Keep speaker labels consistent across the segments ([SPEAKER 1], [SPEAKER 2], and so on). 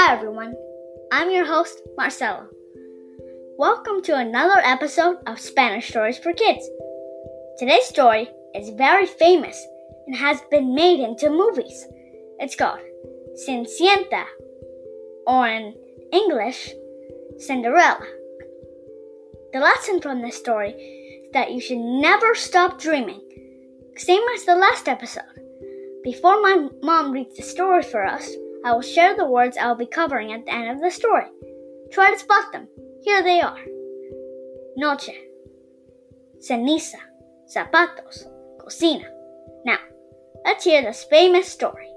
[SPEAKER 1] Hi everyone, I'm your host, Marcelo. Welcome to another episode of Spanish Stories for Kids. Today's story is very famous and has been made into movies. It's called Cenicienta, or in English, Cinderella. The lesson from this story is that you should never stop dreaming, same as the last episode. Before my mom reads the story for us, I will share the words I will be covering at the end of the story. Try to spot them. Here they are Noche, Ceniza, Zapatos, Cocina. Now, let's hear this famous story.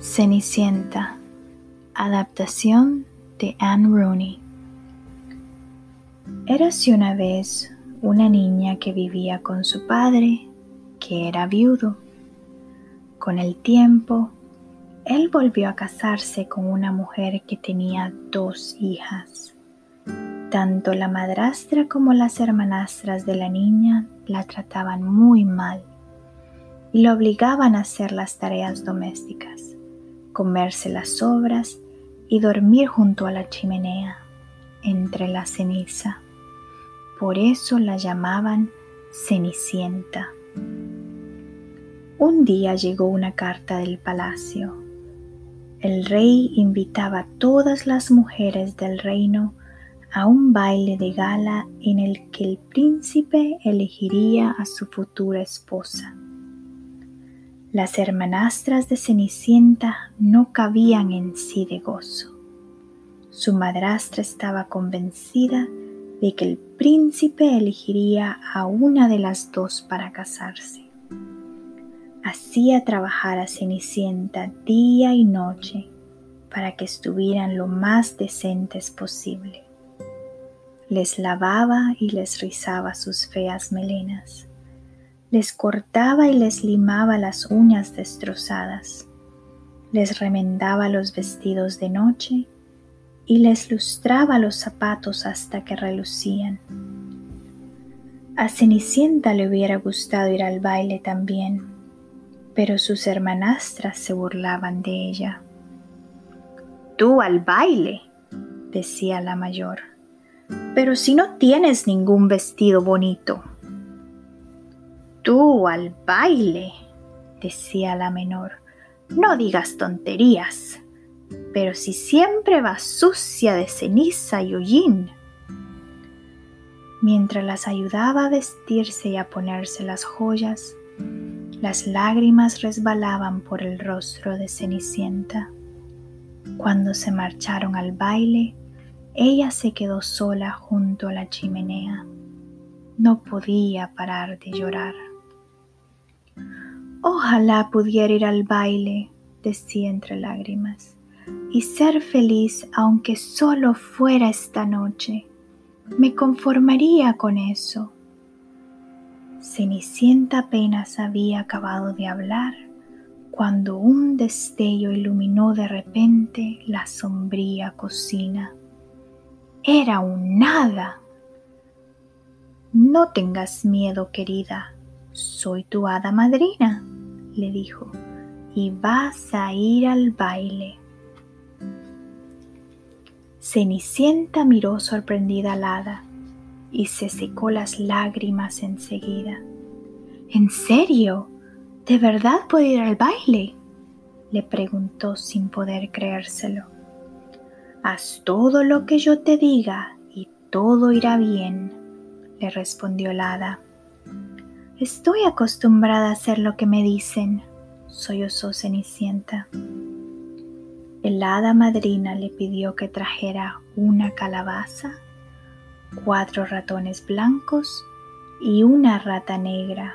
[SPEAKER 2] Cenicienta, adaptación de Anne Rooney. Érase una vez una niña que vivía con su padre, que era viudo. Con el tiempo, él volvió a casarse con una mujer que tenía dos hijas. Tanto la madrastra como las hermanastras de la niña la trataban muy mal y la obligaban a hacer las tareas domésticas comerse las sobras y dormir junto a la chimenea, entre la ceniza. Por eso la llamaban Cenicienta. Un día llegó una carta del palacio. El rey invitaba a todas las mujeres del reino a un baile de gala en el que el príncipe elegiría a su futura esposa. Las hermanastras de Cenicienta no cabían en sí de gozo. Su madrastra estaba convencida de que el príncipe elegiría a una de las dos para casarse. Hacía trabajar a Cenicienta día y noche para que estuvieran lo más decentes posible. Les lavaba y les rizaba sus feas melenas les cortaba y les limaba las uñas destrozadas, les remendaba los vestidos de noche y les lustraba los zapatos hasta que relucían. A Cenicienta le hubiera gustado ir al baile también, pero sus hermanastras se burlaban de ella. Tú al baile, decía la mayor, pero si no tienes ningún vestido bonito. Tú al baile, decía la menor. No digas tonterías. Pero si siempre vas sucia de ceniza y hollín. Mientras las ayudaba a vestirse y a ponerse las joyas, las lágrimas resbalaban por el rostro de Cenicienta. Cuando se marcharon al baile, ella se quedó sola junto a la chimenea. No podía parar de llorar. Ojalá pudiera ir al baile, decía entre lágrimas, y ser feliz aunque solo fuera esta noche. Me conformaría con eso. Cenicienta apenas había acabado de hablar cuando un destello iluminó de repente la sombría cocina. Era un nada. No tengas miedo, querida, soy tu hada madrina, le dijo, y vas a ir al baile. Cenicienta miró sorprendida al hada y se secó las lágrimas enseguida. ¿En serio? ¿De verdad puedo ir al baile? le preguntó sin poder creérselo. Haz todo lo que yo te diga y todo irá bien, le respondió el hada. Estoy acostumbrada a hacer lo que me dicen, sollozó Cenicienta. El hada madrina le pidió que trajera una calabaza, cuatro ratones blancos y una rata negra.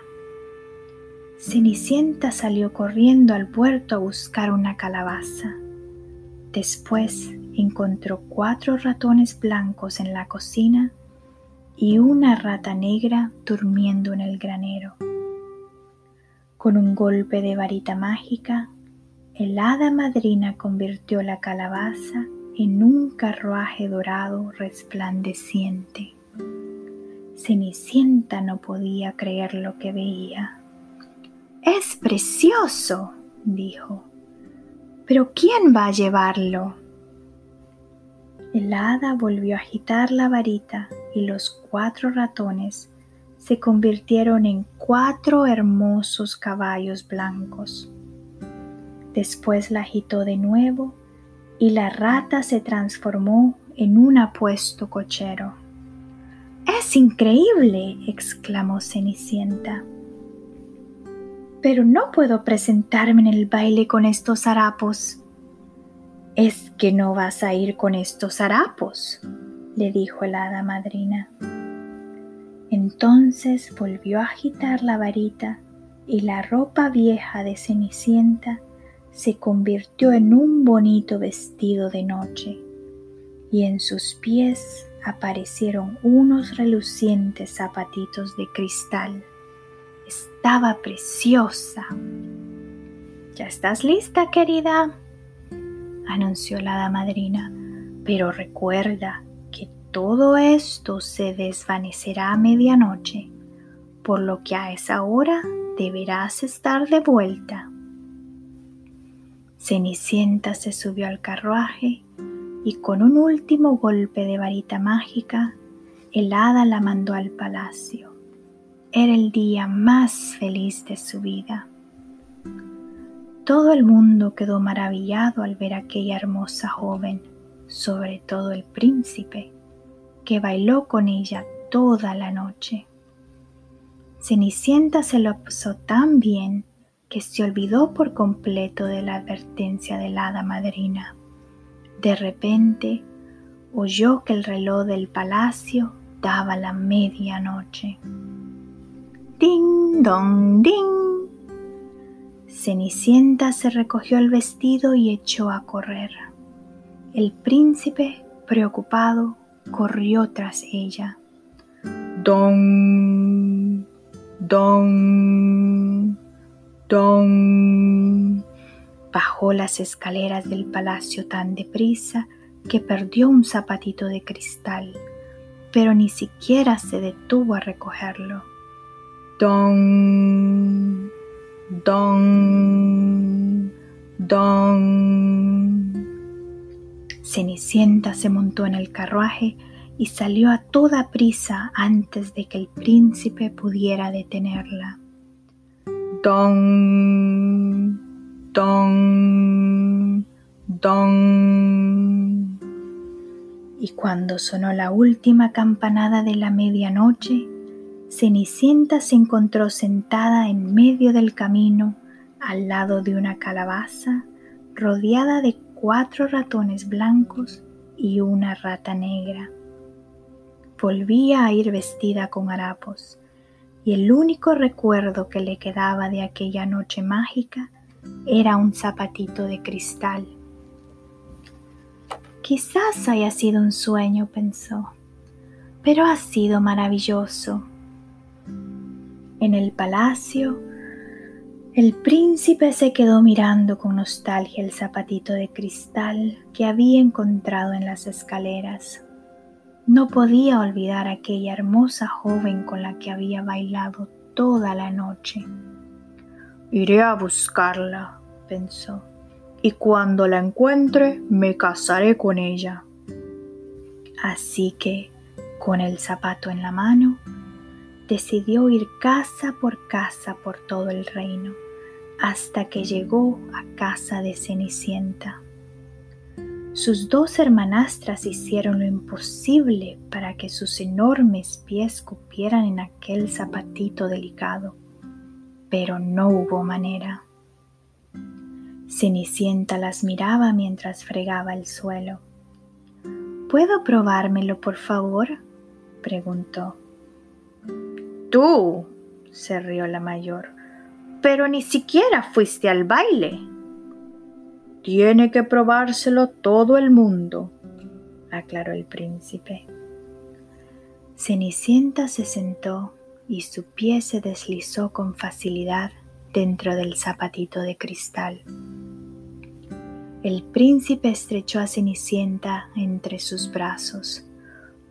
[SPEAKER 2] Cenicienta salió corriendo al puerto a buscar una calabaza. Después encontró cuatro ratones blancos en la cocina y una rata negra durmiendo en el granero. Con un golpe de varita mágica, el hada madrina convirtió la calabaza en un carruaje dorado resplandeciente. Cenicienta no podía creer lo que veía. Es precioso, dijo. Pero ¿quién va a llevarlo? El hada volvió a agitar la varita y los cuatro ratones se convirtieron en cuatro hermosos caballos blancos. Después la agitó de nuevo y la rata se transformó en un apuesto cochero. Es increíble, exclamó Cenicienta. Pero no puedo presentarme en el baile con estos harapos. ¿Es que no vas a ir con estos harapos? le dijo la hada madrina. Entonces volvió a agitar la varita y la ropa vieja de Cenicienta se convirtió en un bonito vestido de noche y en sus pies aparecieron unos relucientes zapatitos de cristal. Estaba preciosa. ¿Ya estás lista, querida? anunció la damadrina, pero recuerda que todo esto se desvanecerá a medianoche, por lo que a esa hora deberás estar de vuelta. Cenicienta se subió al carruaje y con un último golpe de varita mágica, el hada la mandó al palacio. Era el día más feliz de su vida. Todo el mundo quedó maravillado al ver a aquella hermosa joven, sobre todo el príncipe, que bailó con ella toda la noche. Cenicienta se lo pasó tan bien que se olvidó por completo de la advertencia de hada madrina. De repente oyó que el reloj del palacio daba la medianoche. Ding dong ding Cenicienta se recogió el vestido y echó a correr. El príncipe, preocupado, corrió tras ella. Don, don, don. Bajó las escaleras del palacio tan deprisa que perdió un zapatito de cristal, pero ni siquiera se detuvo a recogerlo. Don, Don, don. Cenicienta se montó en el carruaje y salió a toda prisa antes de que el príncipe pudiera detenerla. Don, don, don. Y cuando sonó la última campanada de la medianoche, Cenicienta se encontró sentada en medio del camino al lado de una calabaza rodeada de cuatro ratones blancos y una rata negra. Volvía a ir vestida con harapos y el único recuerdo que le quedaba de aquella noche mágica era un zapatito de cristal. Quizás haya sido un sueño, pensó, pero ha sido maravilloso en el palacio, el príncipe se quedó mirando con nostalgia el zapatito de cristal que había encontrado en las escaleras. No podía olvidar a aquella hermosa joven con la que había bailado toda la noche. Iré a buscarla, pensó, y cuando la encuentre me casaré con ella. Así que, con el zapato en la mano, decidió ir casa por casa por todo el reino, hasta que llegó a casa de Cenicienta. Sus dos hermanastras hicieron lo imposible para que sus enormes pies cupieran en aquel zapatito delicado, pero no hubo manera. Cenicienta las miraba mientras fregaba el suelo. ¿Puedo probármelo, por favor? preguntó. Tú, se rió la mayor, pero ni siquiera fuiste al baile. Tiene que probárselo todo el mundo, aclaró el príncipe. Cenicienta se sentó y su pie se deslizó con facilidad dentro del zapatito de cristal. El príncipe estrechó a Cenicienta entre sus brazos.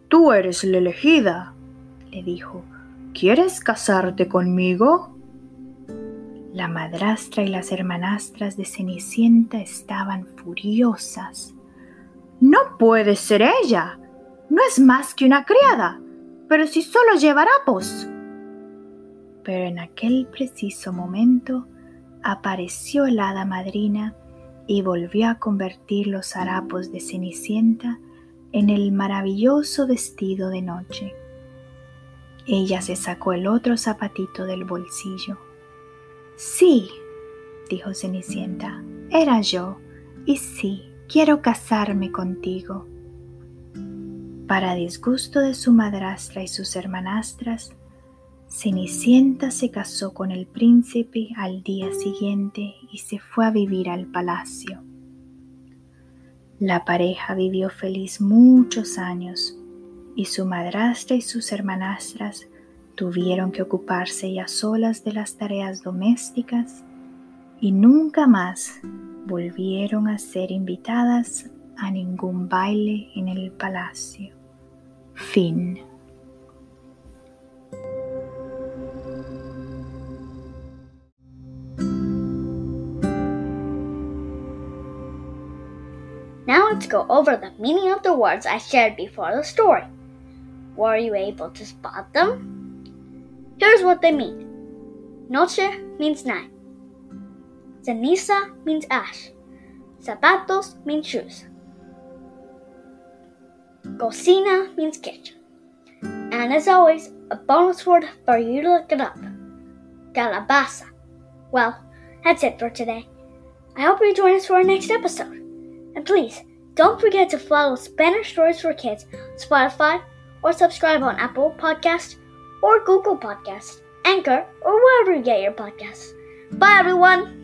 [SPEAKER 2] Tú eres la elegida, le dijo, ¿quieres casarte conmigo? La madrastra y las hermanastras de Cenicienta estaban furiosas. No puede ser ella. No es más que una criada. Pero si solo lleva harapos. Pero en aquel preciso momento apareció la hada madrina y volvió a convertir los harapos de Cenicienta en el maravilloso vestido de noche. Ella se sacó el otro zapatito del bolsillo. Sí, dijo Cenicienta, era yo, y sí, quiero casarme contigo. Para disgusto de su madrastra y sus hermanastras, Cenicienta se casó con el príncipe al día siguiente y se fue a vivir al palacio. La pareja vivió feliz muchos años y su madrastra y sus hermanastras tuvieron que ocuparse ya solas de las tareas domésticas y nunca más volvieron a ser invitadas a ningún baile en el palacio. Fin.
[SPEAKER 1] Now let's go over the meaning of the words I shared before the story. Were you able to spot them? Here's what they mean. Noche means night. Ceniza means ash. Zapatos means shoes. Cocina means kitchen. And as always, a bonus word for you to look it up. Calabaza. Well, that's it for today. I hope you join us for our next episode. And please, don't forget to follow Spanish Stories for Kids, Spotify, or subscribe on Apple Podcast or Google Podcast, Anchor, or wherever you get your podcasts. Bye, everyone!